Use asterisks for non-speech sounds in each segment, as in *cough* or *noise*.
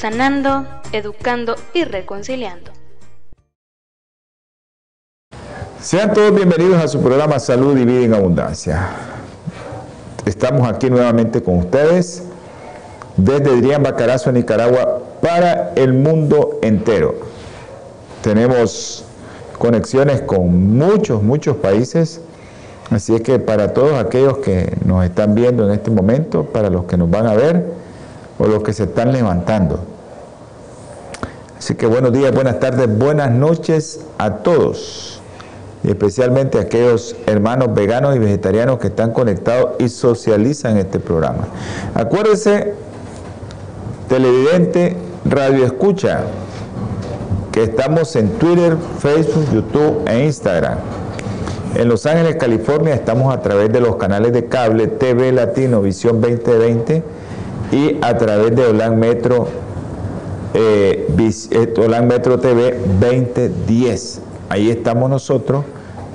sanando, educando y reconciliando. Sean todos bienvenidos a su programa Salud y Vida en Abundancia. Estamos aquí nuevamente con ustedes desde Adrián Bacarazo, Nicaragua, para el mundo entero. Tenemos conexiones con muchos, muchos países. Así es que para todos aquellos que nos están viendo en este momento, para los que nos van a ver o los que se están levantando. Así que buenos días, buenas tardes, buenas noches a todos y especialmente a aquellos hermanos veganos y vegetarianos que están conectados y socializan este programa. Acuérdese, televidente, radio escucha, que estamos en Twitter, Facebook, YouTube e Instagram. En Los Ángeles, California, estamos a través de los canales de cable TV Latino Visión 2020 y a través de Olan Metro, eh, eh Metro TV 2010 Ahí estamos nosotros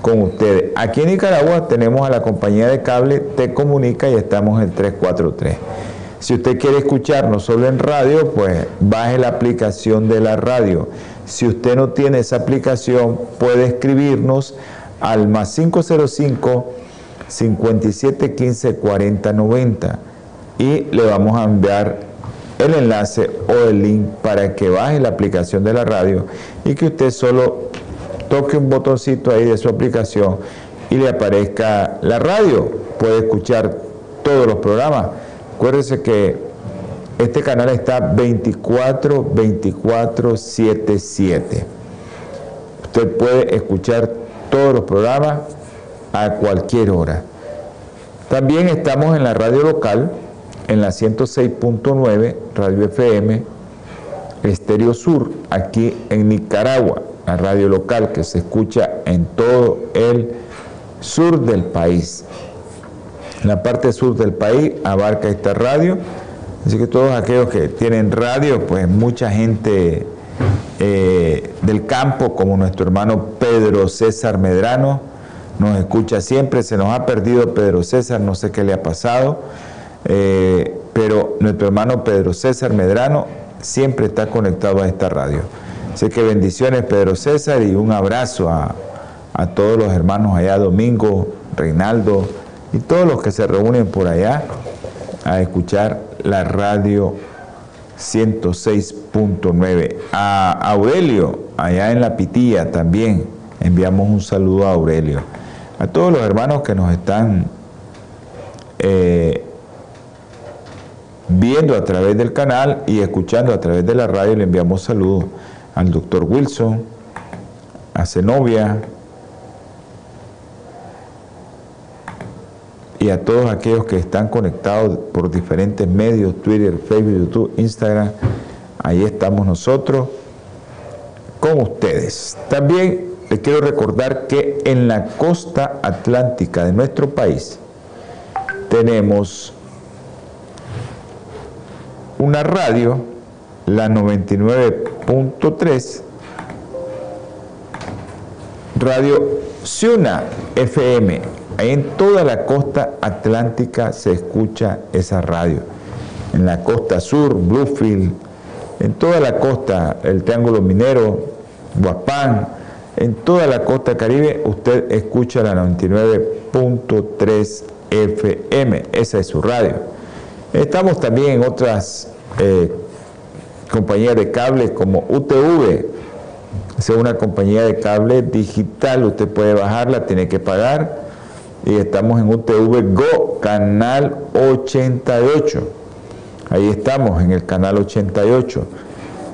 con ustedes. Aquí en Nicaragua tenemos a la compañía de cable Te Comunica y estamos en 343. Si usted quiere escucharnos solo en radio, pues baje la aplicación de la radio. Si usted no tiene esa aplicación, puede escribirnos al más 505 57 15 40 90 y le vamos a enviar el enlace o el link para que baje la aplicación de la radio y que usted solo toque un botoncito ahí de su aplicación y le aparezca la radio. Puede escuchar todos los programas. Acuérdese que este canal está 24, 24, 7, 7. Usted puede escuchar todos los programas a cualquier hora. También estamos en la radio local, en la 106.9, Radio FM, Estéreo Sur, aquí en Nicaragua la radio local que se escucha en todo el sur del país. La parte sur del país abarca esta radio, así que todos aquellos que tienen radio, pues mucha gente eh, del campo, como nuestro hermano Pedro César Medrano, nos escucha siempre, se nos ha perdido Pedro César, no sé qué le ha pasado, eh, pero nuestro hermano Pedro César Medrano siempre está conectado a esta radio. Así que bendiciones Pedro César y un abrazo a, todos los hermanos allá, Domingo, Reinaldo y todos los que se reúnen por allá a escuchar la radio 106.9. A Aurelio, allá en La Pitilla también, enviamos un saludo a Aurelio. A todos los hermanos que nos están eh, viendo a través del canal y escuchando a través de la radio, le enviamos saludos al doctor Wilson, a Zenobia y a todos aquellos que están conectados por diferentes medios, Twitter, Facebook, YouTube, Instagram. Ahí estamos nosotros con ustedes. También les quiero recordar que en la costa atlántica de nuestro país tenemos una radio la 99.3, Radio Ciuna FM. En toda la costa atlántica se escucha esa radio. En la costa sur, Bluefield, en toda la costa, el Triángulo Minero, Guapán, en toda la costa caribe usted escucha la 99.3 FM. Esa es su radio. Estamos también en otras eh, compañía de cable como UTV, es una compañía de cable digital, usted puede bajarla, tiene que pagar. Y estamos en UTV Go, canal 88. Ahí estamos en el canal 88.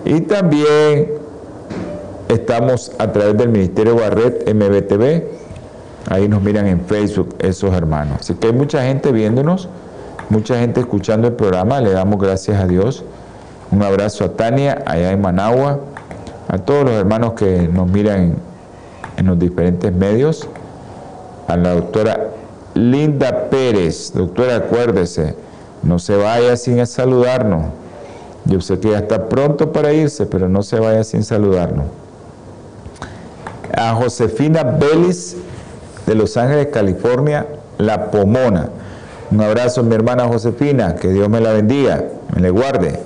Y también estamos a través del Ministerio Barret MBTV. Ahí nos miran en Facebook esos hermanos. Así que hay mucha gente viéndonos, mucha gente escuchando el programa. Le damos gracias a Dios Un abrazo a Tania, allá en Managua, a todos los hermanos que nos miran en los diferentes medios, a la doctora Linda Pérez. Doctora, acuérdese, no se vaya sin saludarnos. Yo sé que ya está pronto para irse, pero no se vaya sin saludarnos. A Josefina Vélez de Los Ángeles, California, La Pomona. Un abrazo, mi hermana Josefina, que Dios me la bendiga, me le guarde.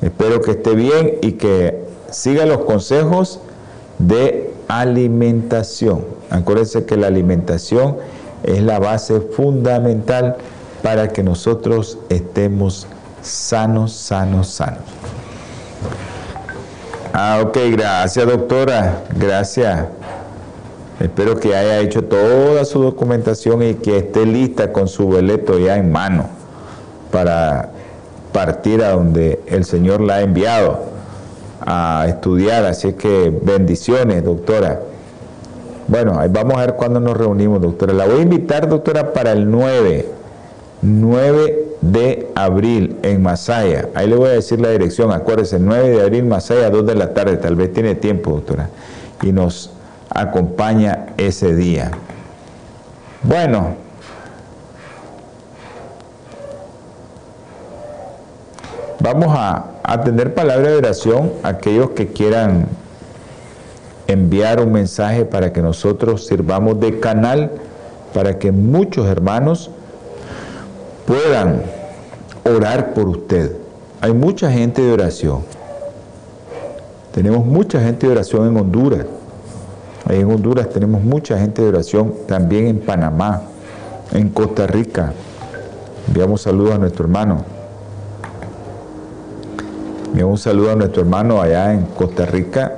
Espero que esté bien y que siga los consejos de alimentación. Acuérdense que la alimentación es la base fundamental para que nosotros estemos sanos, sanos, sanos. Ah, ok, gracias doctora, gracias. Espero que haya hecho toda su documentación y que esté lista con su boleto ya en mano para partir a donde el Señor la ha enviado a estudiar. Así que bendiciones, doctora. Bueno, ahí vamos a ver cuándo nos reunimos, doctora. La voy a invitar, doctora, para el 9, 9 de abril en Masaya. Ahí le voy a decir la dirección, acuérdese, 9 de abril, Masaya, 2 de la tarde. Tal vez tiene tiempo, doctora. Y nos acompaña ese día. Bueno, vamos a, tener palabra de oración aquellos que quieran enviar un mensaje para que nosotros sirvamos de canal para que muchos hermanos puedan orar por usted. Hay mucha gente de oración. Tenemos mucha gente de oración en Honduras. Ahí en Honduras tenemos mucha gente de oración, también en Panamá, en Costa Rica. Enviamos saludos a nuestro hermano. Enviamos un saludo a nuestro hermano allá en Costa Rica,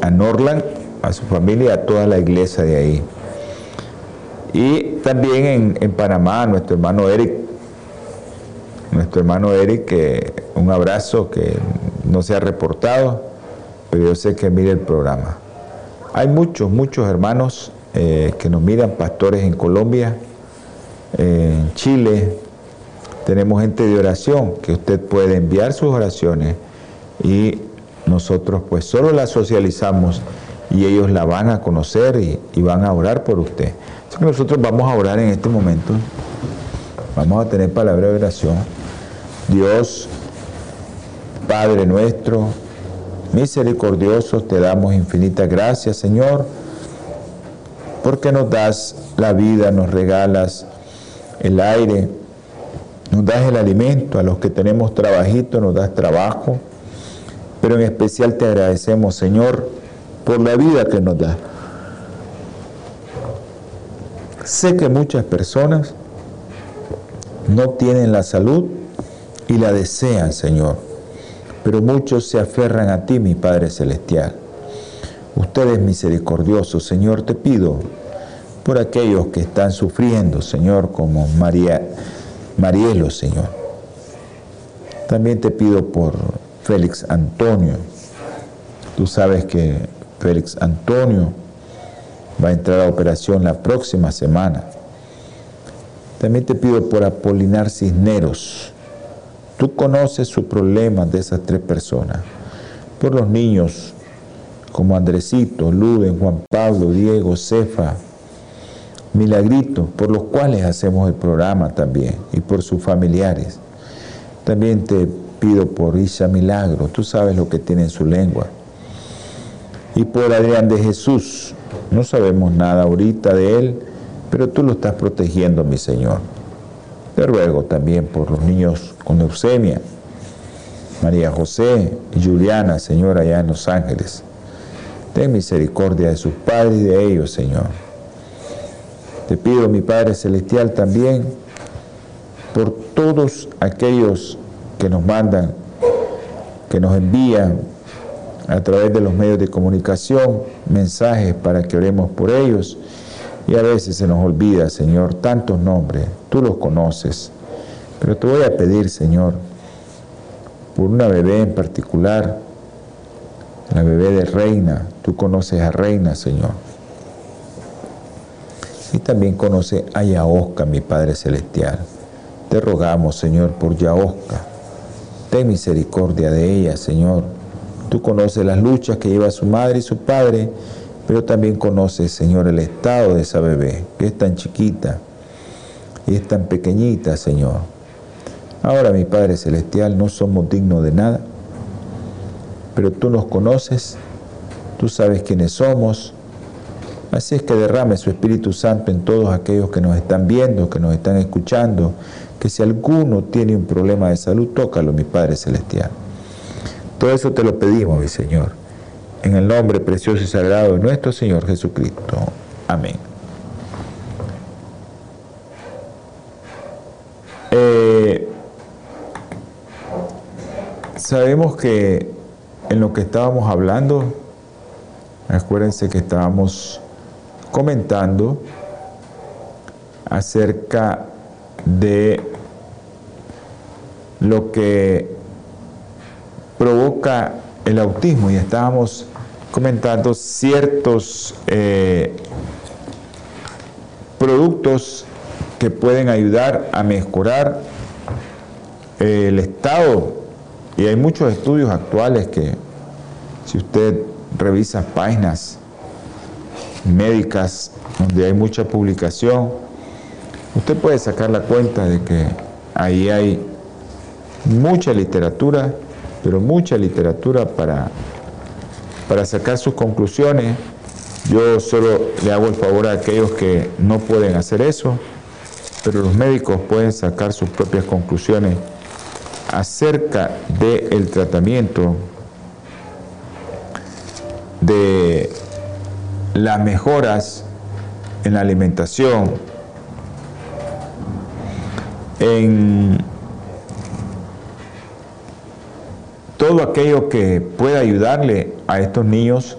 a Norland, a su familia, a toda la iglesia de ahí. Y también en Panamá, a nuestro hermano Eric. Nuestro hermano Eric, un abrazo que no se ha reportado, pero yo sé que mire el programa. Hay muchos, muchos hermanos eh, que nos miran, pastores en Colombia, en Chile. Tenemos gente de oración que usted puede enviar sus oraciones y nosotros pues solo las socializamos y ellos la van a conocer y, y van a orar por usted. Así que nosotros vamos a orar en este momento. Vamos a tener palabra de oración. Dios, Padre nuestro, misericordiosos, te damos infinitas gracias, Señor, porque nos das la vida, nos regalas el aire, nos das el alimento, a los que tenemos trabajito nos das trabajo, pero en especial te agradecemos, Señor, por la vida que nos das. Sé que muchas personas no tienen la salud y la desean, Señor pero muchos se aferran a ti, mi Padre Celestial. Usted es misericordioso, Señor, te pido por aquellos que están sufriendo, Señor, como María, Marielo, Señor. También te pido por Félix Antonio. Tú sabes que Félix Antonio va a entrar a operación la próxima semana. También te pido por Apolinar Cisneros. Tú conoces su problema de esas tres personas. Por los niños como Andresito, Luden, Juan Pablo, Diego, Cefa, Milagrito, por los cuales hacemos el programa también, y por sus familiares. También te pido por Isha Milagro, tú sabes lo que tiene en su lengua. Y por Adrián de Jesús, no sabemos nada ahorita de él, pero tú lo estás protegiendo, mi Señor. Te ruego también por los niños con leucemia, María José y Juliana, Señor, allá en Los Ángeles. Ten misericordia de sus padres y de ellos, Señor. Te pido, mi Padre Celestial, también por todos aquellos que nos mandan, que nos envían a través de los medios de comunicación mensajes para que oremos por ellos y a veces se nos olvida, Señor, tantos nombres, tú los conoces. Pero te voy a pedir, Señor, por una bebé en particular, la bebé de Reina, tú conoces a Reina, Señor. Y también conoce a Yaosca, mi Padre Celestial. Te rogamos, Señor, por Yaosca. ten misericordia de ella, Señor. Tú conoces las luchas que lleva su madre y su padre, pero también conoces, Señor, el estado de esa bebé, que es tan chiquita y es tan pequeñita, Señor. Ahora, mi Padre Celestial, no somos dignos de nada, pero tú nos conoces, tú sabes quiénes somos, Así es que derrame su Espíritu Santo en todos aquellos que nos están viendo, que nos están escuchando, que si alguno tiene un problema de salud, tócalo, mi Padre Celestial. Todo eso te lo pedimos, mi Señor, en el nombre precioso y sagrado de nuestro Señor Jesucristo. Amén. Eh, sabemos que en lo que estábamos hablando, acuérdense que estábamos comentando acerca de lo que provoca el autismo y estábamos comentando ciertos eh, productos que pueden ayudar a mejorar el estado. Y hay muchos estudios actuales que si usted revisa páginas médicas donde hay mucha publicación, usted puede sacar la cuenta de que ahí hay mucha literatura, pero mucha literatura para, para sacar sus conclusiones. Yo solo le hago el favor a aquellos que no pueden hacer eso, pero los médicos pueden sacar sus propias conclusiones acerca del tratamiento de las mejoras en la alimentación, en todo aquello que pueda ayudarle a estos niños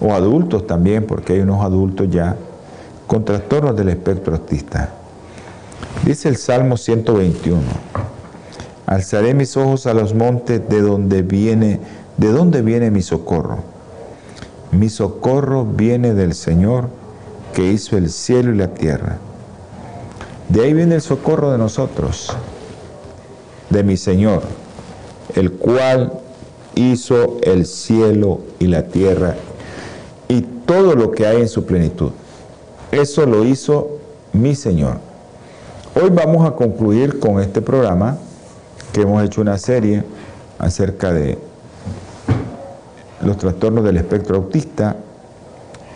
o adultos también, porque hay unos adultos ya con trastornos del espectro autista. Dice el Salmo 121, alzaré mis ojos a los montes de donde viene, de donde viene mi socorro mi socorro viene del Señor que hizo el cielo y la tierra. De ahí viene el socorro de nosotros, de mi Señor, el cual hizo el cielo y la tierra y todo lo que hay en su plenitud. Eso lo hizo mi Señor. Hoy vamos a concluir con este programa que hemos hecho una serie acerca de los trastornos del espectro autista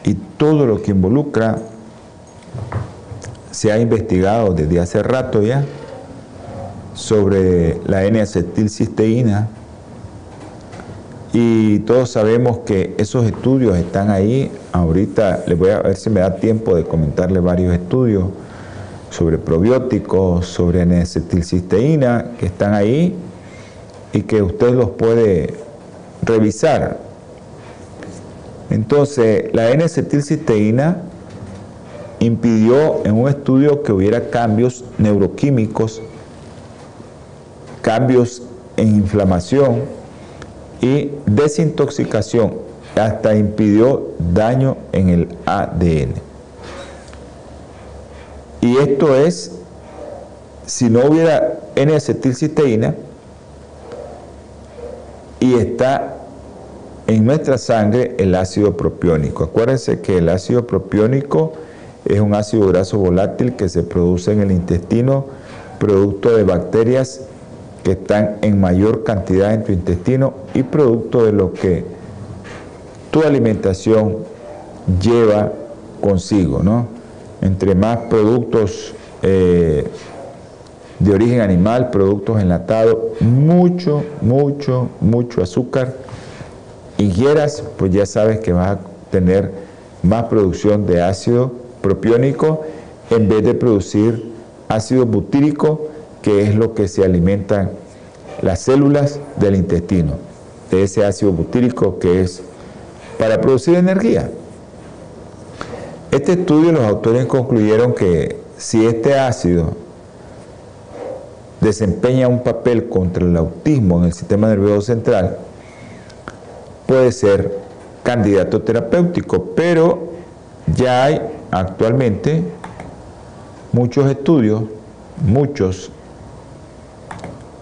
y todo lo que involucra se ha investigado desde hace rato ya sobre la N-acetilcisteína y todos sabemos que esos estudios están ahí. Ahorita les voy a ver si me da tiempo de comentarle varios estudios sobre probióticos, sobre N-acetilcisteína que están ahí y que usted los puede revisar entonces, la N-acetilcisteína impidió en un estudio que hubiera cambios neuroquímicos, cambios en inflamación y desintoxicación, hasta impidió daño en el ADN. Y esto es, si no hubiera N-acetilcisteína y está en nuestra sangre el ácido propiónico. Acuérdense que el ácido propiónico es un ácido graso volátil que se produce en el intestino producto de bacterias que están en mayor cantidad en tu intestino y producto de lo que tu alimentación lleva consigo, ¿no? Entre más productos eh, de origen animal, productos enlatados, mucho, mucho, mucho azúcar ingieras, pues ya sabes que vas a tener más producción de ácido propiónico en vez de producir ácido butírico, que es lo que se alimentan las células del intestino, de ese ácido butírico que es para producir energía. Este estudio los autores concluyeron que si este ácido desempeña un papel contra el autismo en el sistema nervioso central, puede ser candidato terapéutico, pero ya hay actualmente muchos estudios, muchos,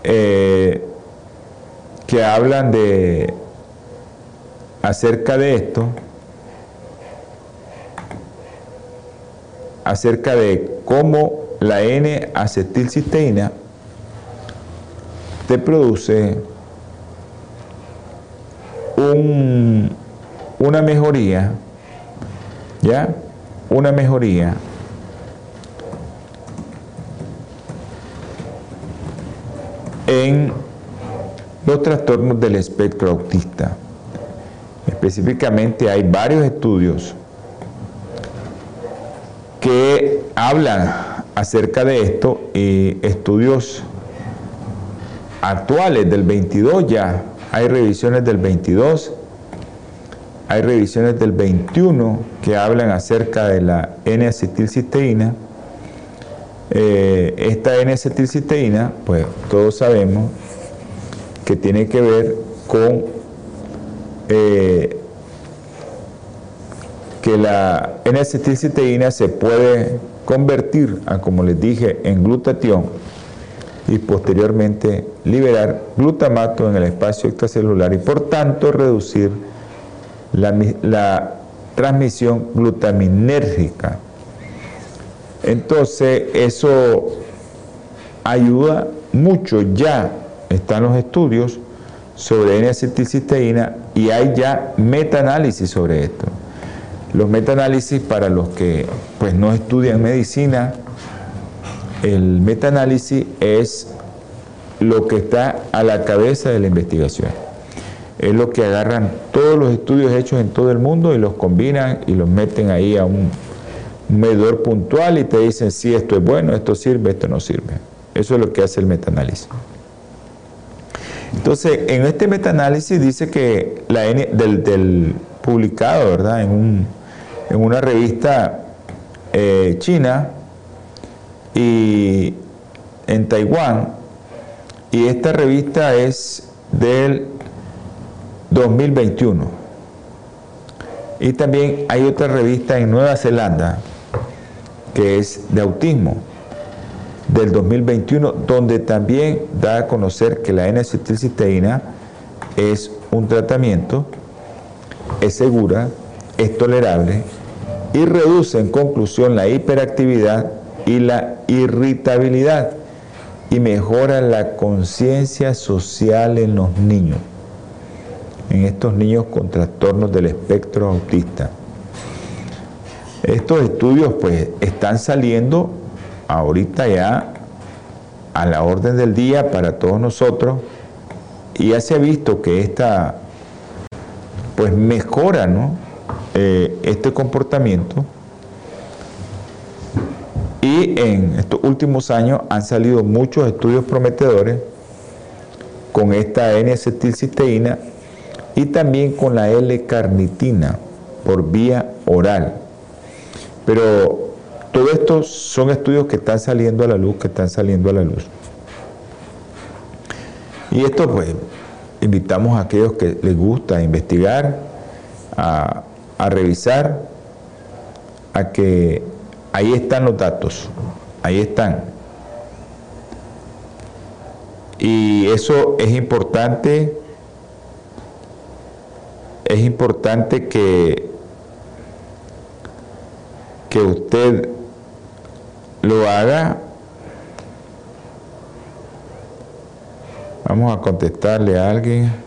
eh, que hablan de acerca de esto, acerca de cómo la N-acetilcisteína te produce una mejoría, ¿ya? Una mejoría en trastornos del espectro autista. Específicamente hay varios estudios que hablan acerca de esto y estudios actuales del 22 ya, hay revisiones del 22, hay revisiones del 21 que hablan acerca de la N-acetilcisteína. Eh, esta N-acetilcisteína, pues todos sabemos que tiene que ver con eh, que la N-acetilcisteína se puede convertir, a, como les dije, en glutatión y posteriormente liberar glutamato en el espacio extracelular y por tanto reducir la transmisión glutaminérgica. Entonces eso ayuda mucho, ya están los estudios sobre N-acetilcisteína y hay ya metaanálisis sobre esto. Los metaanálisis para los que pues no estudian medicina el metaanálisis es lo que está a la cabeza de la investigación. Es lo que agarran todos los estudios hechos en todo el mundo y los combinan y los meten ahí a un medidor puntual y te dicen si esto es bueno, esto sirve, esto no sirve. Eso es lo que hace el metaanálisis. Entonces, en este metaanálisis dice que la N, del, publicado, ¿verdad? En, una revista eh, china, y en Taiwán y esta revista es del 2021. Y también hay otra revista en Nueva Zelanda que es de autismo del 2021 donde también da a conocer que la N-acetilcisteína es un tratamiento, es segura, es tolerable y reduce en conclusión la hiperactividad y la irritabilidad y mejora la conciencia social en los niños, en estos niños con trastornos del espectro autista. Estos estudios pues están saliendo ahorita ya a la orden del día para todos nosotros y ya se ha visto que esta pues mejora ¿no? Eh, este comportamiento y en estos últimos años han salido muchos estudios prometedores con esta N-acetilcisteína y también con la L-carnitina por vía oral. Pero todo esto son estudios que están saliendo a la luz, que están saliendo a la luz. Y esto pues invitamos a aquellos que les gusta investigar, a, a revisar, a que Ahí están los datos, ahí están. Y eso es importante, es importante que, que usted lo haga. Vamos a contestarle a alguien.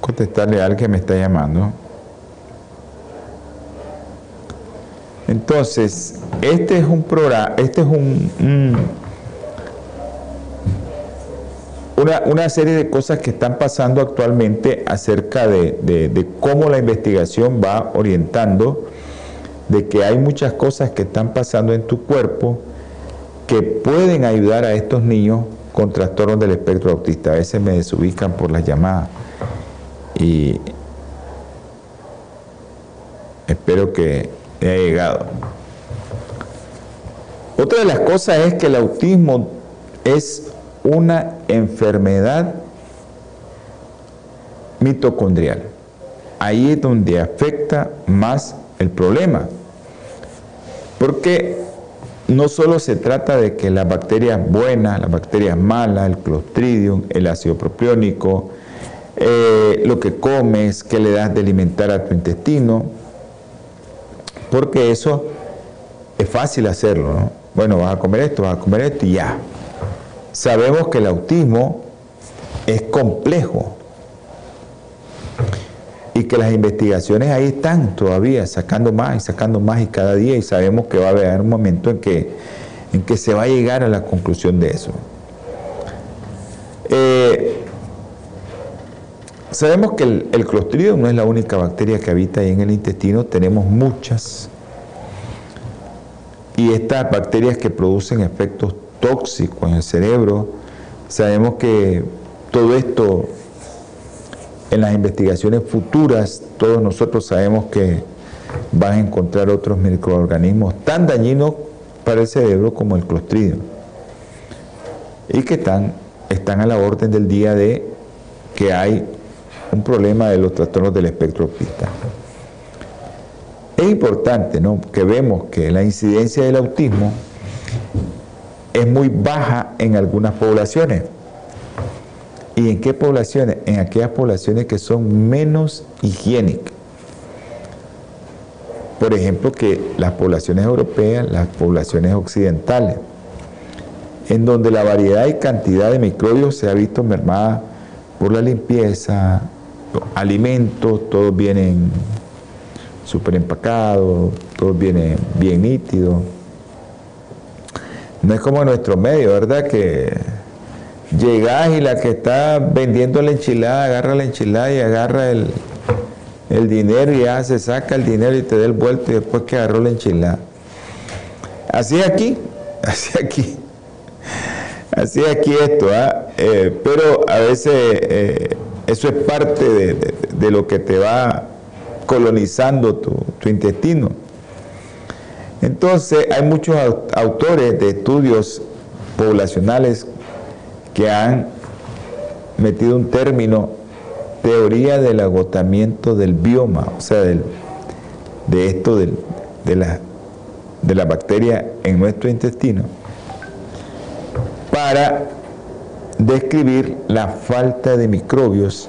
contestarle a alguien que me está llamando. Entonces, este es un programa, este es un, una, serie de cosas que están pasando actualmente acerca de, de cómo la investigación va orientando, de que hay muchas cosas que están pasando en tu cuerpo que pueden ayudar a estos niños con trastornos del espectro autista. A veces me desubican por las llamadas y espero que haya llegado. Otra de las cosas es que el autismo es una enfermedad mitocondrial. Ahí es donde afecta más el problema. Porque no solo se trata de que las bacterias buenas, las bacterias malas, el clostridium, el ácido propiónico, eh, lo que comes, qué le das de alimentar a tu intestino, porque eso es fácil hacerlo, ¿no? Bueno, vas a comer esto, vas a comer esto y ya. Sabemos que el autismo es complejo y que las investigaciones ahí están todavía sacando más y sacando más y cada día y sabemos que va a haber un momento en que, en que se va a llegar a la conclusión de eso. Eh, sabemos que el, el, clostridium no es la única bacteria que habita ahí en el intestino, tenemos muchas. Y estas bacterias que producen efectos tóxicos en el cerebro, sabemos que todo esto en las investigaciones futuras, todos nosotros sabemos que van a encontrar otros microorganismos tan dañinos para el cerebro como el clostridio y que están, están a la orden del día de que hay un problema de los trastornos del espectro autista. Es importante ¿no? que vemos que la incidencia del autismo es muy baja en algunas poblaciones. ¿Y en qué poblaciones? En aquellas poblaciones que son menos higiénicas. Por ejemplo, que las poblaciones europeas, las poblaciones occidentales, en donde la variedad y cantidad de microbios se ha visto mermada por la limpieza, alimentos, todos vienen súper empacados, todos vienen bien nítidos. No es como nuestro medio, ¿verdad? Que llegás y la que está vendiendo la enchilada agarra la enchilada y agarra el, dinero y ya se saca el dinero y te da el vuelto y después que agarró la enchilada. Así *laughs* aquí, así aquí. Así aquí esto, ¿ah? Eh, pero a veces eh, eso es parte de, lo que te va colonizando tu, tu intestino. Entonces hay muchos autores de estudios poblacionales que han metido un término teoría del agotamiento del bioma, o sea, de esto de, la, de la bacteria en nuestro intestino, para describir la falta de microbios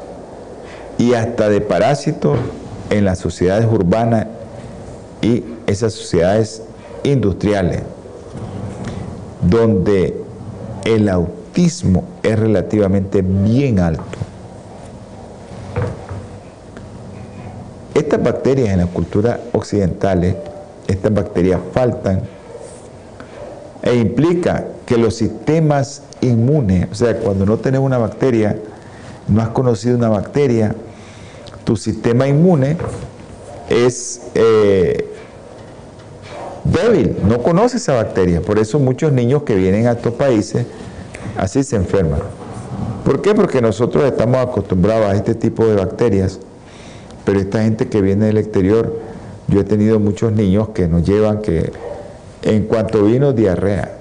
y hasta de parásitos en las sociedades urbanas y esas sociedades industriales, donde el autor es relativamente bien alto. Estas bacterias en la cultura occidentales, estas bacterias faltan e implica que los sistemas inmunes, o sea, cuando no tenés una bacteria, no has conocido una bacteria, tu sistema inmune es eh, débil, no conoce esa bacteria. Por eso muchos niños que vienen a estos países así se enferman. ¿Por qué? Porque nosotros estamos acostumbrados a este tipo de bacterias, pero esta gente que viene del exterior, yo he tenido muchos niños que nos llevan que en cuanto vino diarrea,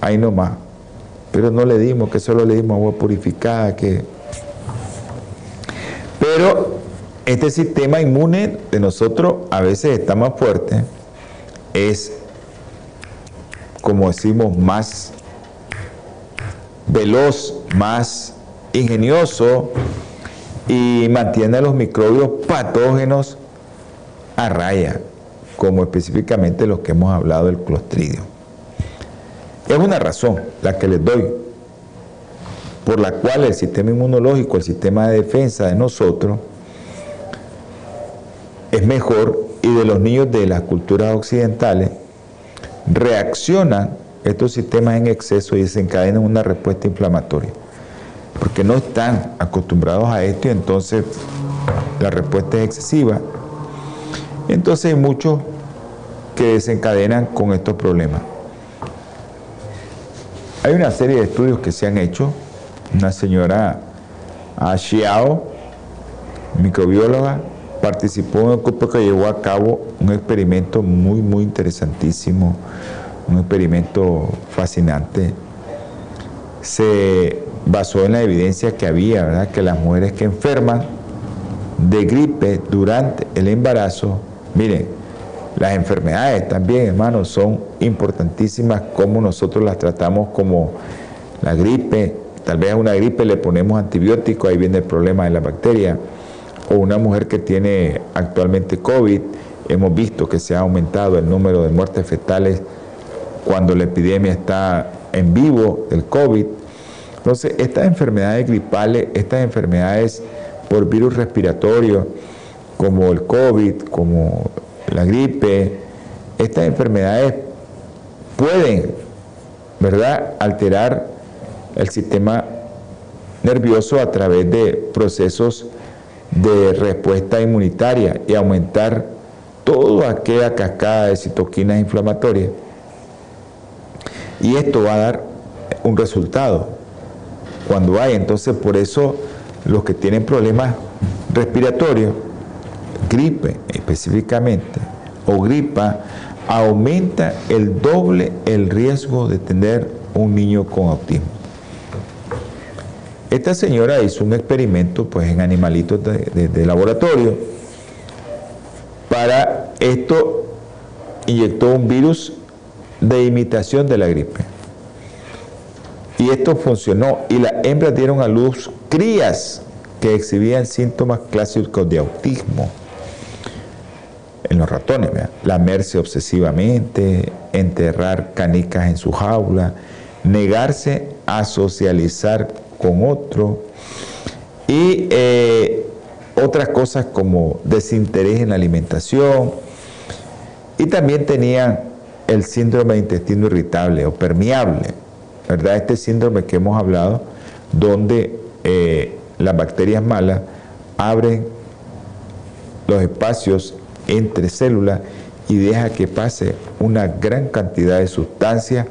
ahí nomás, pero no le dimos, que solo le dimos agua purificada, que... Pero este sistema inmune de nosotros a veces está más fuerte, es, como decimos, más veloz, más ingenioso y mantiene a los microbios patógenos a raya, como específicamente los que hemos hablado del clostridio. Es una razón la que les doy por la cual el sistema inmunológico, el sistema de defensa de nosotros, es mejor y de los niños de las culturas occidentales reaccionan estos sistemas en exceso y desencadenan una respuesta inflamatoria. Porque no están acostumbrados a esto y entonces la respuesta es excesiva. Entonces hay muchos que desencadenan con estos problemas. Hay una serie de estudios que se han hecho. Una señora Xiao, microbióloga, participó en un grupo que llevó a cabo un experimento muy, muy interesantísimo un experimento fascinante, se basó en la evidencia que había, ¿verdad? Que las mujeres que enferman de gripe durante el embarazo, miren, Las enfermedades también, hermanos, son importantísimas como nosotros las tratamos como la gripe. Tal vez a una gripe le ponemos antibiótico, ahí viene el problema de la bacteria. O una mujer que tiene actualmente COVID, hemos visto que se ha aumentado el número de muertes fetales cuando la epidemia está en vivo del COVID. Entonces, estas enfermedades gripales, estas enfermedades por virus respiratorios, como el COVID, como la gripe, estas enfermedades pueden, ¿verdad?, alterar el sistema nervioso a través de procesos de respuesta inmunitaria y aumentar toda aquella cascada de citoquinas inflamatorias. Y esto va a dar un resultado cuando hay. Entonces, por eso los que tienen problemas respiratorios, gripe específicamente, o gripa, aumenta el doble el riesgo de tener un niño con autismo. Esta señora hizo un experimento pues, en animalitos de, laboratorio. Para esto inyectó un virus de imitación de la gripe. Y esto funcionó y las hembras dieron a luz crías que exhibían síntomas clásicos de autismo en los ratones, lamerse obsesivamente, enterrar canicas en su jaula, negarse a socializar con otro y eh, otras cosas como desinterés en la alimentación y también tenían el síndrome de intestino irritable o permeable, ¿verdad? Este síndrome que hemos hablado, donde eh, las bacterias malas abren los espacios entre células y deja que pase una gran cantidad de sustancias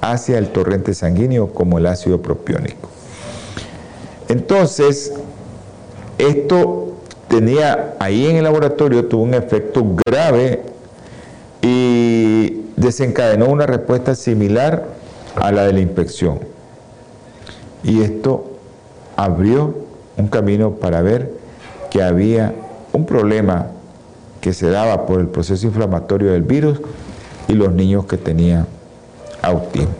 hacia el torrente sanguíneo como el ácido propiónico. Entonces, esto tenía ahí en el laboratorio, tuvo un efecto grave y desencadenó una respuesta similar a la de la infección. Y esto abrió un camino para ver que había un problema que se daba por el proceso inflamatorio del virus y los niños que tenían autismo.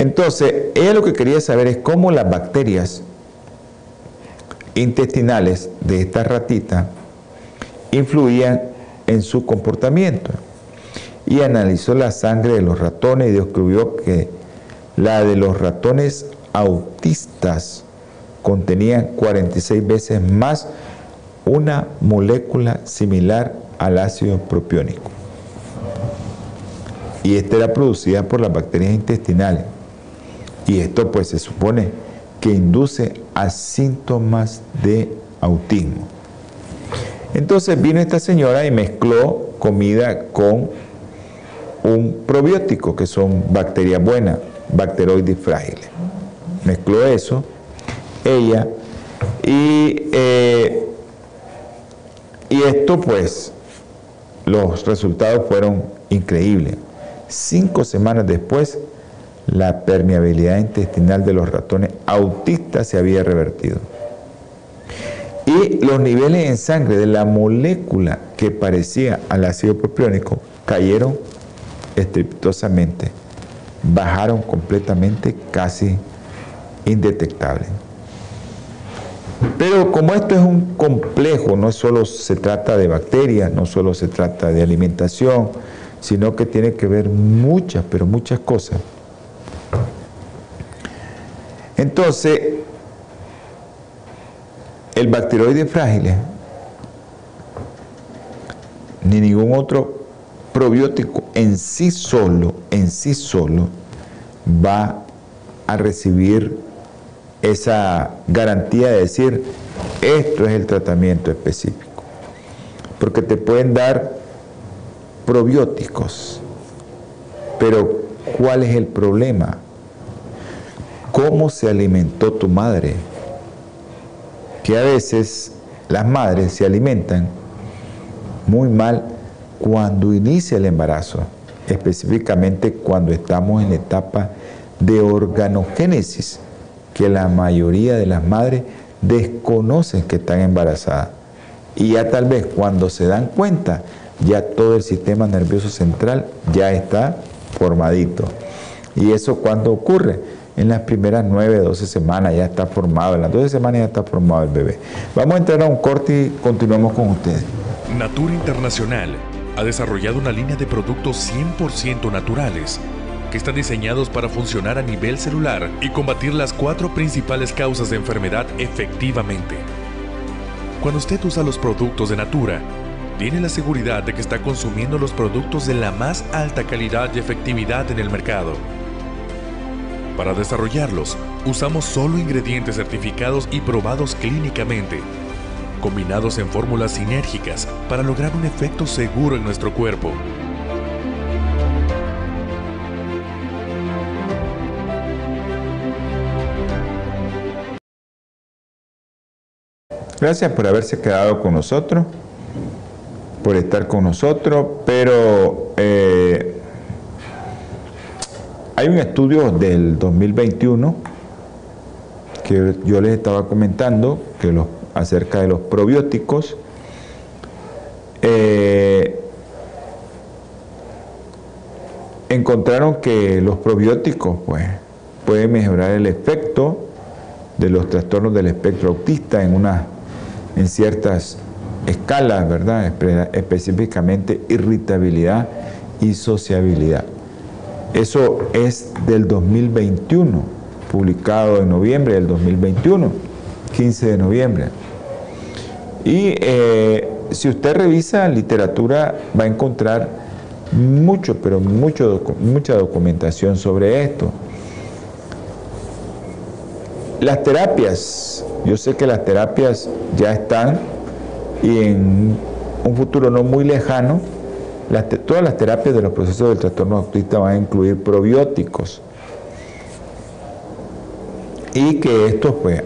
Entonces, ella lo que quería saber es cómo las bacterias intestinales de esta ratita influían en su comportamiento. Y analizó la sangre de los ratones y descubrió que la de los ratones autistas contenía 46 veces más una molécula similar al ácido propiónico. Y esta era producida por las bacterias intestinales. Y esto pues se supone que induce a síntomas de autismo. Entonces vino esta señora y mezcló comida con un probiótico, que son bacterias buenas, bacteroides frágiles. Mezcló eso, ella, y eh, y esto pues, los resultados fueron increíbles. Cinco semanas después, la permeabilidad intestinal de los ratones autistas se había revertido. Y los niveles en sangre de la molécula que parecía al ácido propiónico cayeron estrepitosamente, bajaron completamente, casi indetectables. Pero como esto es un complejo, no solo se trata de bacterias, no solo se trata de alimentación, sino que tiene que ver muchas, pero muchas cosas. Entonces, el bacteroide frágil, ni ningún otro probiótico en sí solo, en sí solo, va a recibir esa garantía de decir, esto es el tratamiento específico. Porque te pueden dar probióticos, pero ¿cuál es el problema? ¿Cómo se alimentó tu madre? Que a veces las madres se alimentan muy mal cuando inicia el embarazo, específicamente cuando estamos en la etapa de organogénesis que la mayoría de las madres desconocen que están embarazadas. Y ya tal vez cuando se dan cuenta, ya todo el sistema nervioso central ya está formadito. ¿Y eso cuando ocurre? En las primeras 9, 12 semanas ya está formado, en las 12 semanas ya está formado el bebé. Vamos a entrar a un corte y continuamos con ustedes. Natura Internacional ha desarrollado una línea de productos 100% naturales que están diseñados para funcionar a nivel celular y combatir las cuatro principales causas de enfermedad efectivamente. Cuando usted usa los productos de Natura, tiene la seguridad de que está consumiendo los productos de la más alta calidad y efectividad en el mercado. Para desarrollarlos, usamos solo ingredientes certificados y probados clínicamente, combinados en fórmulas sinérgicas para lograr un efecto seguro en nuestro cuerpo. Gracias por haberse quedado con nosotros, por estar con nosotros, pero eh, hay un estudio del 2021 que yo les estaba comentando que los, acerca de los probióticos. Eh, encontraron que los probióticos pues, pueden mejorar el efecto de los trastornos del espectro autista en una en ciertas escalas, ¿verdad? específicamente irritabilidad y sociabilidad. Eso es del 2021, publicado en noviembre del 2021, 15 de noviembre. Y eh, si usted revisa literatura va a encontrar mucho, pero mucho, mucha documentación sobre esto. Las terapias, yo sé que las terapias ya están y en un futuro no muy lejano, todas las terapias de los procesos del trastorno autista van a incluir probióticos y que estos pues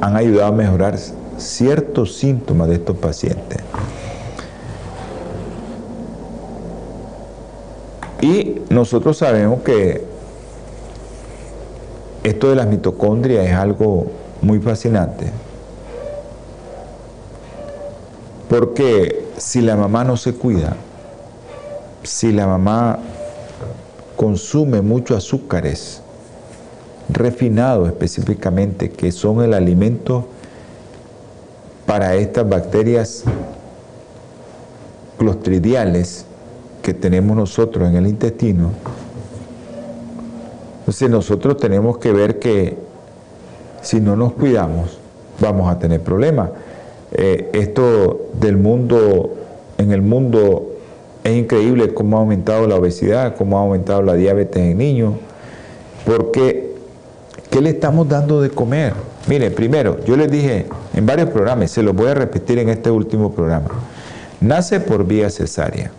han ayudado a mejorar ciertos síntomas de estos pacientes. Y nosotros sabemos que esto de las mitocondrias es algo muy fascinante. Porque si la mamá no se cuida, si la mamá consume muchos azúcares refinados específicamente, que son el alimento para estas bacterias clostridiales que tenemos nosotros en el intestino, entonces nosotros tenemos que ver que si no nos cuidamos, vamos a tener problemas. Eh, esto del mundo, en el mundo es increíble cómo ha aumentado la obesidad, cómo ha aumentado la diabetes en niños, porque ¿qué le estamos dando de comer? Mire, primero, yo les dije en varios programas, se los voy a repetir en este último programa, nace por vía cesárea,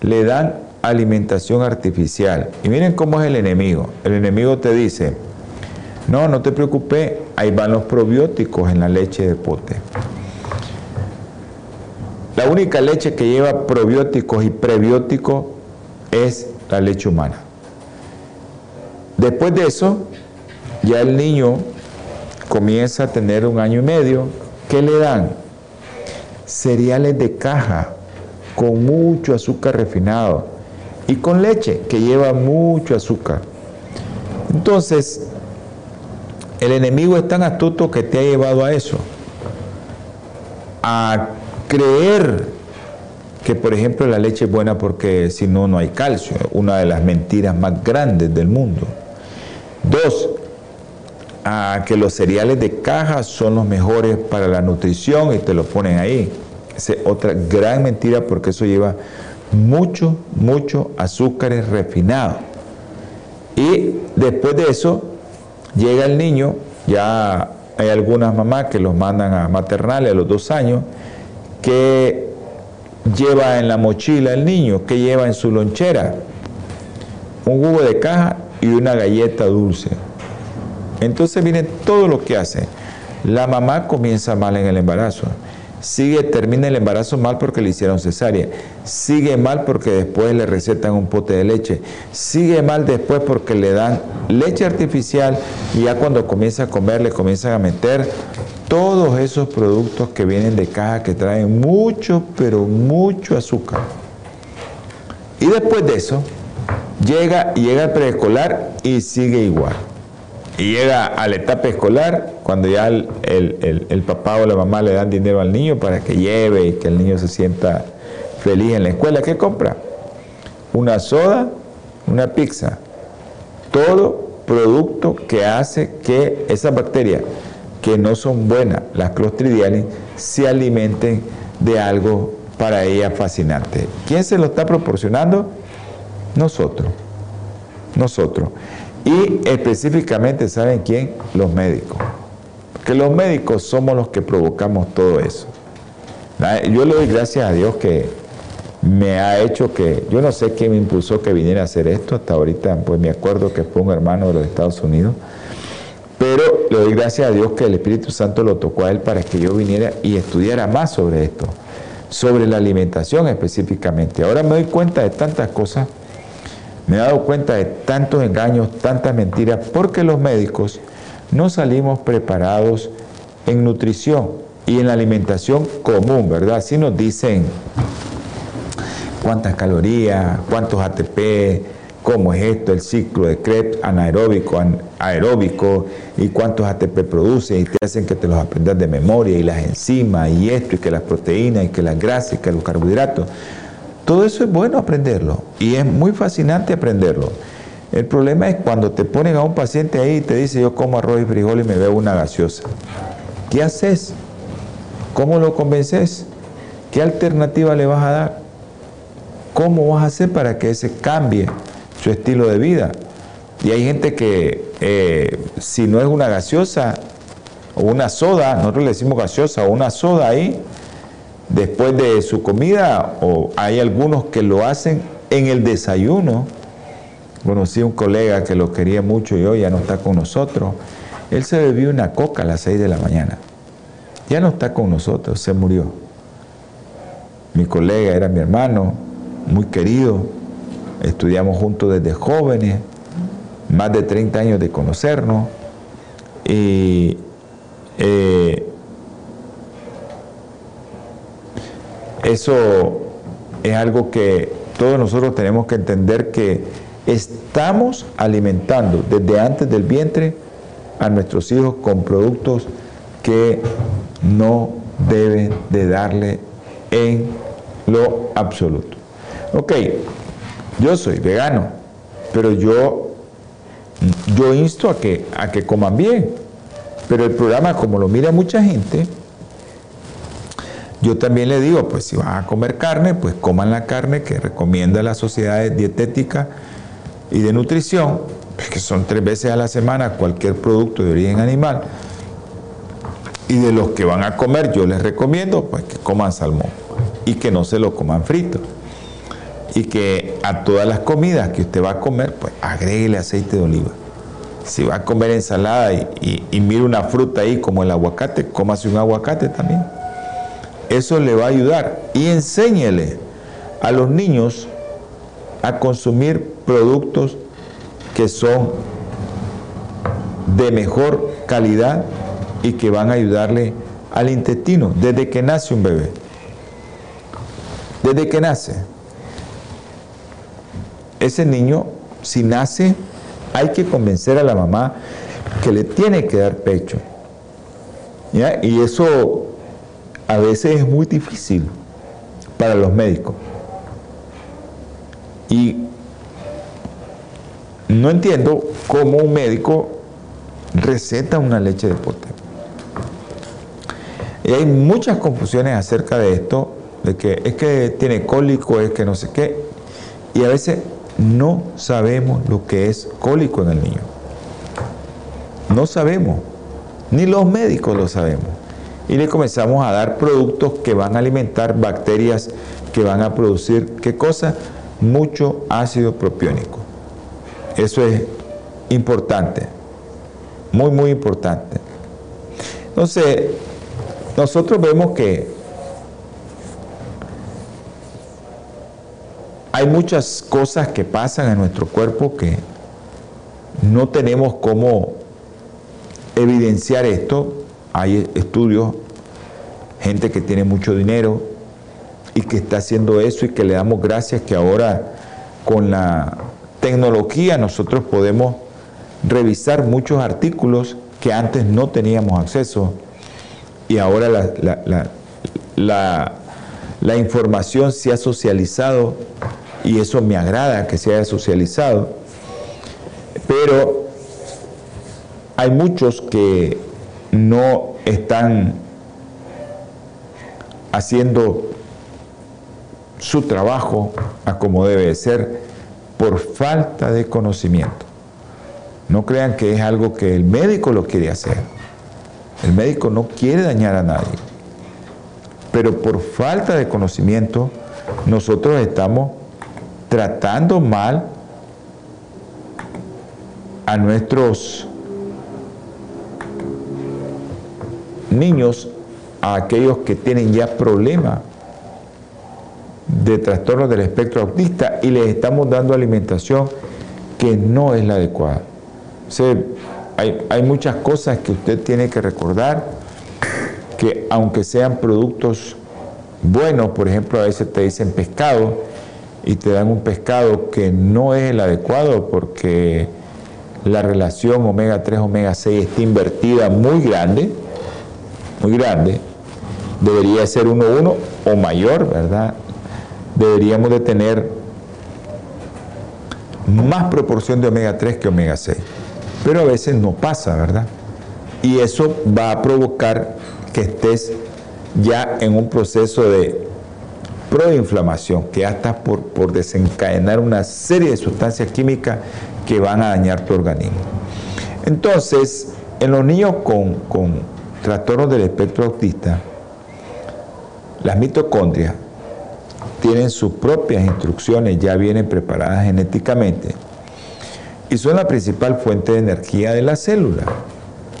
le dan alimentación artificial. Y miren cómo es el enemigo. El enemigo te dice, no, no te preocupes, ahí van los probióticos en la leche de pote. La única leche que lleva probióticos y prebióticos es la leche humana. Después de eso, ya el niño comienza a tener un año y medio. ¿Qué le dan? Cereales de caja con mucho azúcar refinado y con leche, que lleva mucho azúcar. Entonces, el enemigo es tan astuto que te ha llevado a eso, a creer que, por ejemplo, la leche es buena porque si no, no hay calcio, una de las mentiras más grandes del mundo. Dos, a que los cereales de caja son los mejores para la nutrición y te lo ponen ahí. Esa es otra gran mentira porque eso lleva mucho, mucho azúcares refinados. Y después de eso llega el niño, ya hay algunas mamás que los mandan a maternales a los dos años, que lleva en la mochila el niño, que lleva en su lonchera un jugo de caja y una galleta dulce. Entonces viene todo lo que hace. La mamá comienza mal en el embarazo sigue, termina el embarazo mal porque le hicieron cesárea, sigue mal porque después le recetan un pote de leche, sigue mal después porque le dan leche artificial y ya cuando comienza a comer le comienzan a meter todos esos productos que vienen de caja que traen mucho, pero mucho azúcar. Y después de eso, llega, llega el preescolar y sigue igual. Y llega a la etapa escolar cuando ya el, el, papá o la mamá le dan dinero al niño para que lleve y que el niño se sienta feliz en la escuela. ¿Qué compra? Una soda, una pizza. Todo producto que hace que esas bacterias que no son buenas, las clostridiales, se alimenten de algo para ella fascinante. ¿Quién se lo está proporcionando? Nosotros. Nosotros. Y específicamente, ¿saben quién? Los médicos. Que los médicos somos los que provocamos todo eso. Yo le doy gracias a Dios que me ha hecho que, yo no sé quién me impulsó que viniera a hacer esto, hasta ahorita pues me acuerdo que fue un hermano de los Estados Unidos, pero le doy gracias a Dios que el Espíritu Santo lo tocó a él para que yo viniera y estudiara más sobre esto, sobre la alimentación específicamente. Ahora me doy cuenta de tantas cosas me he dado cuenta de tantos engaños, tantas mentiras, porque los médicos no salimos preparados en nutrición y en la alimentación común, ¿verdad? Si nos dicen cuántas calorías, cuántos ATP, cómo es esto, el ciclo de Krebs anaeróbico, aeróbico, y cuántos ATP produce, y te hacen que te los aprendas de memoria, y las enzimas, y esto, y que las proteínas, y que las grasas, y que los carbohidratos. Todo eso es bueno aprenderlo y es muy fascinante aprenderlo. El problema es cuando te ponen a un paciente ahí y te dice yo como arroz y frijol y me veo una gaseosa. ¿Qué haces? ¿Cómo lo convences? ¿Qué alternativa le vas a dar? ¿Cómo vas a hacer para que ese cambie su estilo de vida? Y hay gente que eh, si no es una gaseosa o una soda, nosotros le decimos gaseosa o una soda ahí, después de su comida o hay algunos que lo hacen en el desayuno. Conocí un colega que lo quería mucho y hoy ya no está con nosotros. Él se bebió una coca a las 6 de la mañana. Ya no está con nosotros, se murió. Mi colega era mi hermano, muy querido. Estudiamos juntos desde jóvenes, más de 30 años de conocernos. Y eh, Eso es algo que todos nosotros tenemos que entender que estamos alimentando desde antes del vientre a nuestros hijos con productos que no deben de darle en lo absoluto. Ok, yo soy vegano, pero yo, yo insto a que, a que coman bien. Pero el programa, como lo mira mucha gente, yo también le digo, pues si van a comer carne, pues coman la carne que recomienda la Sociedad Dietética y de Nutrición, pues, que son tres veces a la semana cualquier producto de origen animal. Y de los que van a comer, yo les recomiendo pues que coman salmón y que no se lo coman frito. Y que a todas las comidas que usted va a comer, pues agréguele aceite de oliva. Si va a comer ensalada y, y, mire una fruta ahí como el aguacate, cómase un aguacate también. Eso le va a ayudar. Y enséñele a los niños a consumir productos que son de mejor calidad y que van a ayudarle al intestino desde que nace un bebé. Desde que nace. Ese niño, si nace, hay que convencer a la mamá que le tiene que dar pecho. Y eso a veces es muy difícil para los médicos. Y no entiendo cómo un médico receta una leche de pote. Y hay muchas confusiones acerca de esto, de que es que tiene cólico, es que no sé qué. Y a veces no sabemos lo que es cólico en el niño. No sabemos, ni los médicos lo sabemos y le comenzamos a dar productos que van a alimentar bacterias que van a producir, ¿qué cosa? Mucho ácido propiónico. Eso es importante, muy, muy importante. Entonces, nosotros vemos que hay muchas cosas que pasan en nuestro cuerpo que no tenemos cómo evidenciar esto hay estudios, gente que tiene mucho dinero y que está haciendo eso y que le damos gracias que ahora con la tecnología nosotros podemos revisar muchos artículos que antes no teníamos acceso. Y ahora la, la, información se ha socializado y eso me agrada que se haya socializado, pero hay muchos que no están haciendo su trabajo a como debe ser por falta de conocimiento. No crean que es algo que el médico lo quiere hacer. El médico no quiere dañar a nadie. Pero por falta de conocimiento, nosotros estamos tratando mal a nuestros niños, a aquellos que tienen ya problemas de trastornos del espectro autista y les estamos dando alimentación que no es la adecuada. Hay, muchas cosas que usted tiene que recordar, que aunque sean productos buenos, por ejemplo, a veces te dicen pescado y te dan un pescado que no es el adecuado porque la relación omega 3, omega 6 está invertida muy grande, muy grande, debería ser 1-1 o mayor, ¿verdad? Deberíamos de tener más proporción de omega 3 que omega 6 pero a veces no pasa, ¿verdad? Y eso va a provocar que estés ya en un proceso de proinflamación, que ya estás por, desencadenar una serie de sustancias químicas que van a dañar tu organismo. Entonces, en los niños con trastornos del espectro autista, las mitocondrias tienen sus propias instrucciones, ya vienen preparadas genéticamente y son la principal fuente de energía de la célula.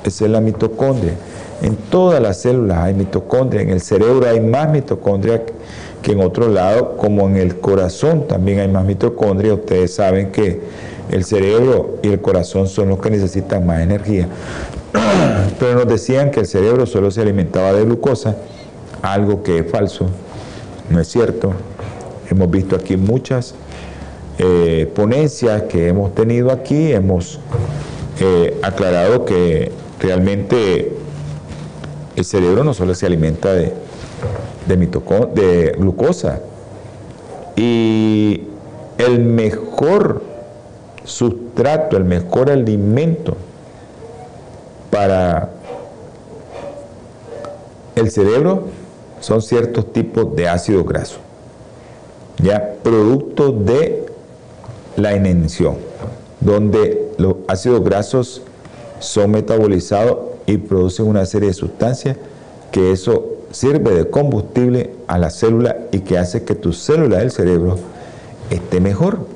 Esa es la mitocondria. En todas las células hay mitocondria, en el cerebro hay más mitocondria que en otro lado, como en el corazón también hay más mitocondria. Ustedes saben que el cerebro y el corazón son los que necesitan más energía. Pero nos decían que el cerebro solo se alimentaba de glucosa, algo que es falso, no es cierto. Hemos visto aquí muchas eh, ponencias que hemos tenido aquí, hemos eh, aclarado que realmente el cerebro no solo se alimenta de, glucosa, y el mejor sustrato, el mejor alimento para el cerebro son ciertos tipos de ácido graso, ya producto de la inanición, donde los ácidos grasos son metabolizados y producen una serie de sustancias que eso sirve de combustible a la célula y que hace que tu célula del cerebro esté mejor.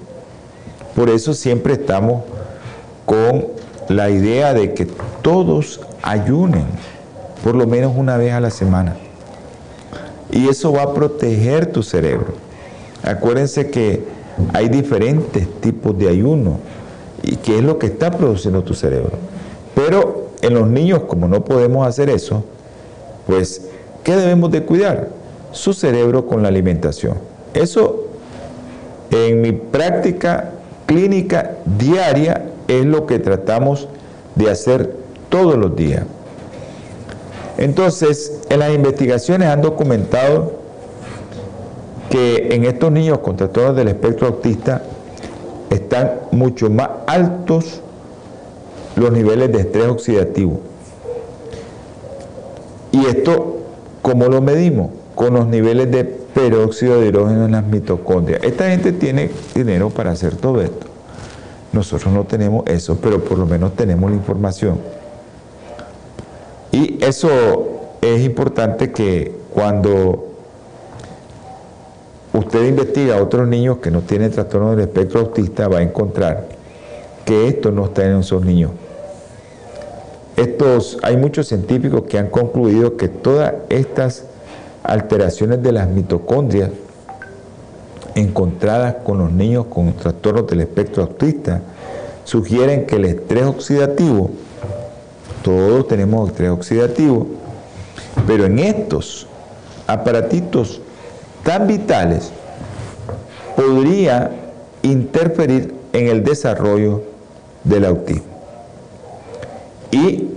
Por eso siempre estamos con la idea de que todos ayunen por lo menos una vez a la semana. Y eso va a proteger tu cerebro. Acuérdense que hay diferentes tipos de ayuno y qué es lo que está produciendo tu cerebro. Pero en los niños, como no podemos hacer eso, pues, ¿qué debemos de cuidar? Su cerebro con la alimentación. Eso en mi práctica clínica diaria es lo que tratamos de hacer todos los días. Entonces, en las investigaciones han documentado que en estos niños con trastornos del espectro autista están mucho más altos los niveles de estrés oxidativo. Y esto, ¿cómo lo medimos? Con los niveles de peróxido de hidrógeno en las mitocondrias. Esta gente tiene dinero para hacer todo esto. Nosotros no tenemos eso, pero por lo menos tenemos la información. Y eso es importante que cuando usted investiga a otros niños que no tienen trastorno del espectro autista, va a encontrar que esto no está en esos niños. Estos, hay muchos científicos que han concluido que todas estas alteraciones de las mitocondrias encontradas con los niños con trastornos del espectro autista sugieren que el estrés oxidativo, todos tenemos estrés oxidativo, pero en estos aparatitos tan vitales podría interferir en el desarrollo del autismo. Y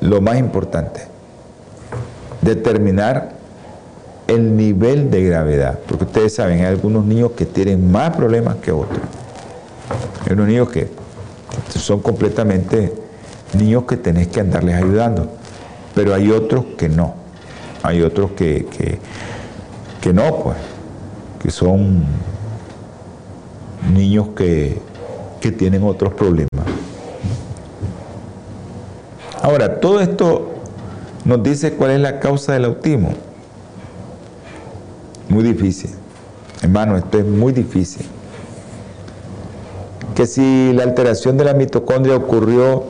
lo más importante, determinar el nivel de gravedad, porque ustedes saben, hay algunos niños que tienen más problemas que otros. Hay unos niños que son completamente niños que tenés que andarles ayudando, pero hay otros que no. Hay otros que, que, no, pues, que son niños que, que tienen otros problemas. Ahora, todo esto nos dice cuál es la causa del autismo. Muy difícil. Hermano, esto es muy difícil. Que si la alteración de la mitocondria ocurrió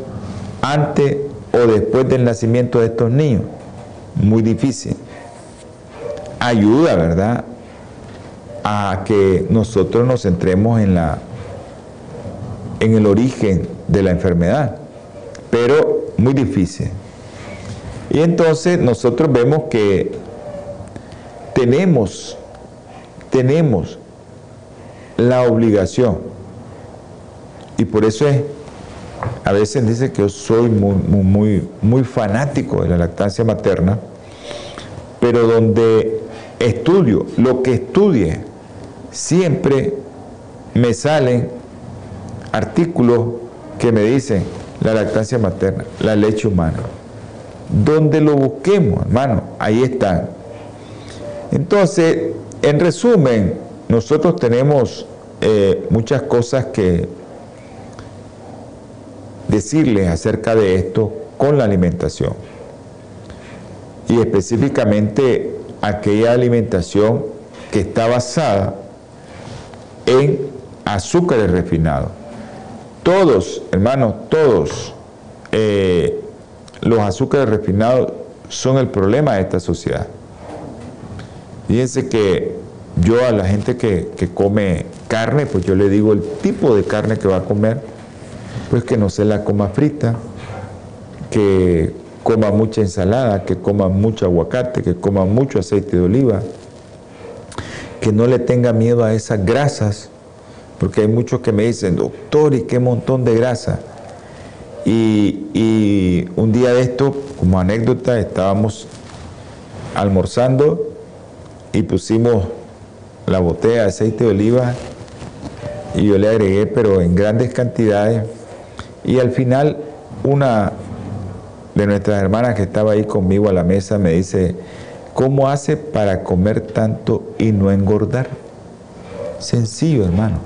antes o después del nacimiento de estos niños, muy difícil. Ayuda, ¿verdad? A que nosotros nos centremos en la en el origen de la enfermedad, pero muy difícil. Y entonces nosotros vemos que tenemos, tenemos la obligación, y por eso es, a veces dice que yo soy muy, muy, muy fanático de la lactancia materna, pero donde estudio, lo que estudie, siempre me salen artículos que me dicen la lactancia materna, la leche humana. Donde lo busquemos, hermano, ahí están. Entonces, en resumen, nosotros tenemos eh, muchas cosas que decirles acerca de esto con la alimentación. Y específicamente aquella alimentación que está basada en azúcares refinados. Todos, hermanos, todos eh, los azúcares refinados son el problema de esta sociedad. Fíjense que yo a la gente que, come carne, pues yo le digo el tipo de carne que va a comer, pues que no se la coma frita, que coma mucha ensalada, que coma mucho aguacate, que coma mucho aceite de oliva, que no le tenga miedo a esas grasas, porque hay muchos que me dicen, doctor, ¿y qué montón de grasa? Y, y un día de esto, como anécdota, estábamos almorzando y pusimos la botella de aceite de oliva y yo le agregué, pero en grandes cantidades. Y al final una de nuestras hermanas que estaba ahí conmigo a la mesa me dice, ¿cómo hace para comer tanto y no engordar? Sencillo, hermano.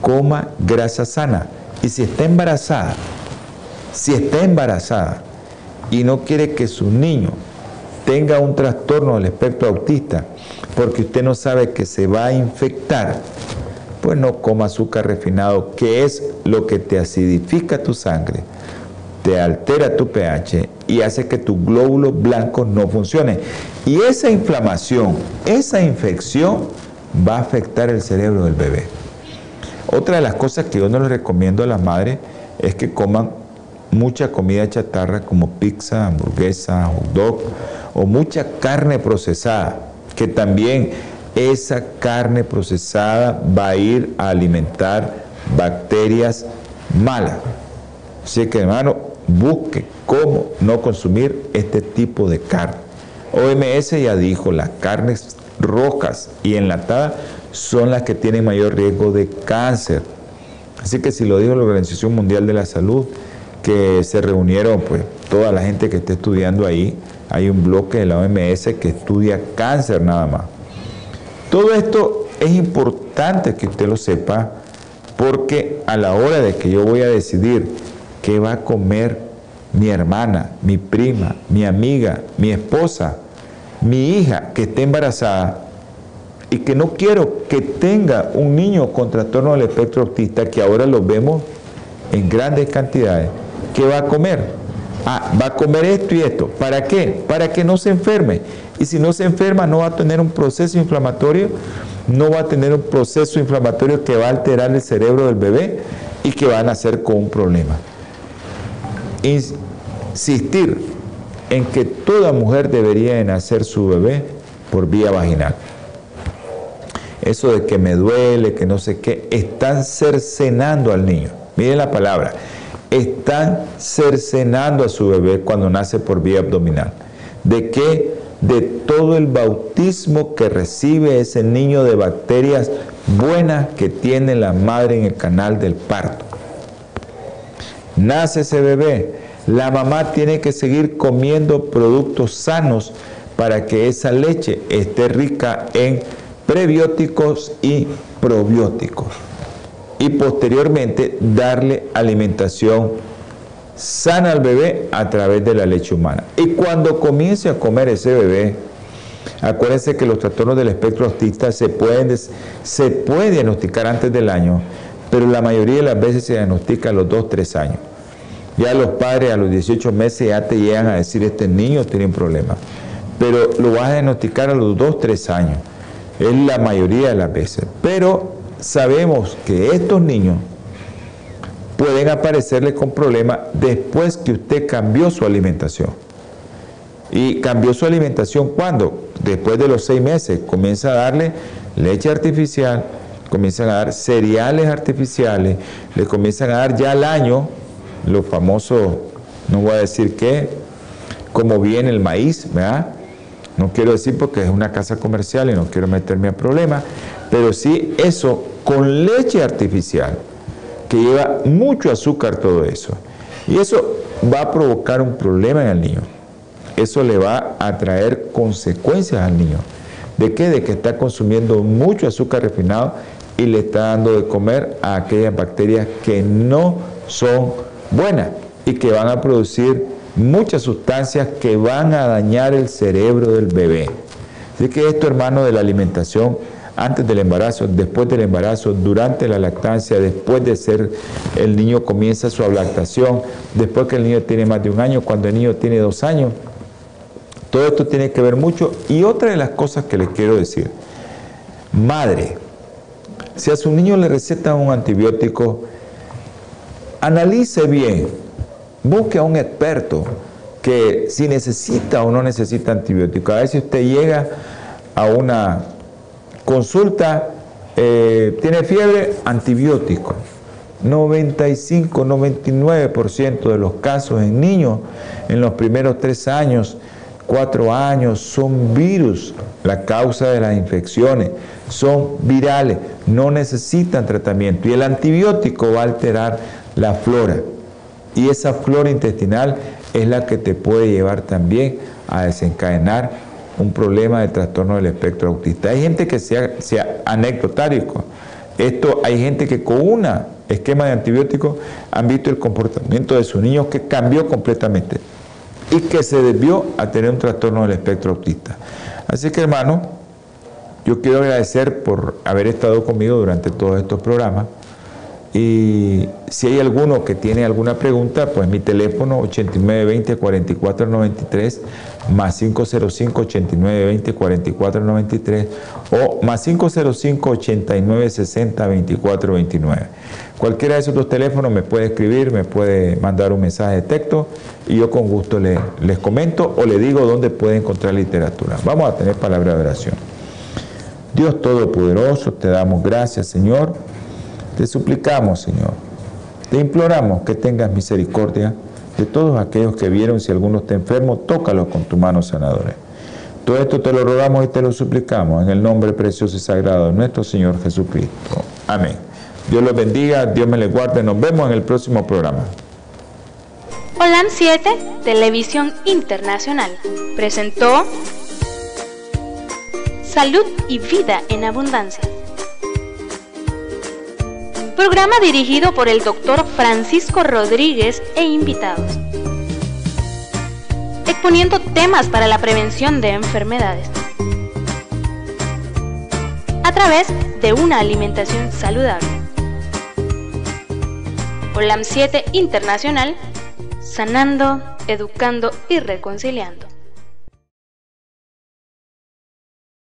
Coma grasa sana. Y si está embarazada, si está embarazada y no quiere que su niño tenga un trastorno del espectro autista, porque usted no sabe que se va a infectar, pues no coma azúcar refinado, que es lo que te acidifica tu sangre, te altera tu pH y hace que tus glóbulos blancos no funcionen. Y esa inflamación, esa infección va a afectar el cerebro del bebé. Otra de las cosas que yo no les recomiendo a las madres es que coman mucha comida chatarra como pizza, hamburguesa, hot dog o mucha carne procesada, que también esa carne procesada va a ir a alimentar bacterias malas. Así que hermano, busque cómo no consumir este tipo de carne. OMS ya dijo, las carnes rojas y enlatadas son las que tienen mayor riesgo de cáncer. Así que si lo dijo la Organización Mundial de la Salud, que se reunieron pues toda la gente que esté estudiando ahí, hay un bloque de la OMS que estudia cáncer nada más. Todo esto es importante que usted lo sepa porque a la hora de que yo voy a decidir qué va a comer mi hermana, mi prima, mi amiga, mi esposa, mi hija que esté embarazada y que no quiero que tenga un niño con trastorno del espectro autista, que ahora lo vemos en grandes cantidades, ¿qué va a comer? Ah, va a comer esto y esto. ¿Para qué? Para que no se enferme. Y si no se enferma, no va a tener un proceso inflamatorio, no va a tener un proceso inflamatorio que va a alterar el cerebro del bebé y que va a nacer con un problema. insistir en que toda mujer debería de nacer su bebé por vía vaginal. Eso de que me duele, que no sé qué, están cercenando al niño. Miren la palabra, están cercenando a su bebé cuando nace por vía abdominal. ¿De qué? De todo el bautismo que recibe ese niño de bacterias buenas que tiene la madre en el canal del parto. Nace ese bebé, la mamá tiene que seguir comiendo productos sanos para que esa leche esté rica en prebióticos y probióticos. Y posteriormente darle alimentación sana al bebé a través de la leche humana. Y cuando comience a comer ese bebé, acuérdense que los trastornos del espectro autista se pueden se puede diagnosticar antes del año, pero la mayoría de las veces se diagnostica a los 2, 3 años. Ya los padres a los 18 meses ya te llegan a decir, este niño tiene un problema. Pero lo vas a diagnosticar a los 2, 3 años. Es la mayoría de las veces. Pero sabemos que estos niños pueden aparecerles con problemas después que usted cambió su alimentación. ¿Y cambió su alimentación cuando? Después de los seis meses. Comienza a darle leche artificial, comienzan a dar cereales artificiales, le comienzan a dar ya al año los famosos, no voy a decir qué, como viene el maíz, ¿verdad? No quiero decir porque es una casa comercial y no quiero meterme a problemas, pero sí eso con leche artificial, que lleva mucho azúcar todo eso. Y eso va a provocar un problema en el niño. Eso le va a traer consecuencias al niño. ¿De qué? De que está consumiendo mucho azúcar refinado y le está dando de comer a aquellas bacterias que no son buenas y que van a producir muchas sustancias que van a dañar el cerebro del bebé. Así que esto, hermano, de la alimentación antes del embarazo, después del embarazo, durante la lactancia, después de ser el niño comienza su lactación, después que el niño tiene más de un año, cuando el niño tiene dos años. Todo esto tiene que ver mucho. Y otra de las cosas que les quiero decir, madre, si a su niño le recetan un antibiótico, analice bien, busque a un experto que si necesita o no necesita antibiótico. A veces usted llega a una consulta, eh, tiene fiebre, antibiótico. 95, 99% de los casos en niños en los primeros tres años, cuatro años, son virus la causa de las infecciones, son virales, no necesitan tratamiento y el antibiótico va a alterar la flora. Y esa flora intestinal es la que te puede llevar también a desencadenar un problema de trastorno del espectro autista. Hay gente que sea, sea. Esto hay gente que con un esquema de antibióticos han visto el comportamiento de sus niños que cambió completamente y que se debió a tener un trastorno del espectro autista. Así que hermano, yo quiero agradecer por haber estado conmigo durante todos estos programas. Y si hay alguno que tiene alguna pregunta, pues mi teléfono 8920-4493 más 505-8920-4493 o más 505-8960-2429. Cualquiera de esos dos teléfonos me puede escribir, me puede mandar un mensaje de texto y yo con gusto le, les comento o le digo dónde puede encontrar literatura. Vamos a tener palabra de oración. Dios Todopoderoso, te damos gracias, Señor. Te suplicamos, Señor. Te imploramos que tengas misericordia de todos aquellos que vieron si alguno está enfermo, tócalo con tu mano sanadora. Todo esto te lo rogamos y te lo suplicamos en el nombre precioso y sagrado de nuestro Señor Jesucristo. Amén. Dios los bendiga, Dios me les guarde. Nos vemos en el próximo programa. Holan 7, Televisión Internacional, presentó Salud y Vida en Abundancia. Programa dirigido por el doctor Francisco Rodríguez e invitados. Exponiendo temas para la prevención de enfermedades. A través de una alimentación saludable. OLAM 7 Internacional, sanando, educando y reconciliando.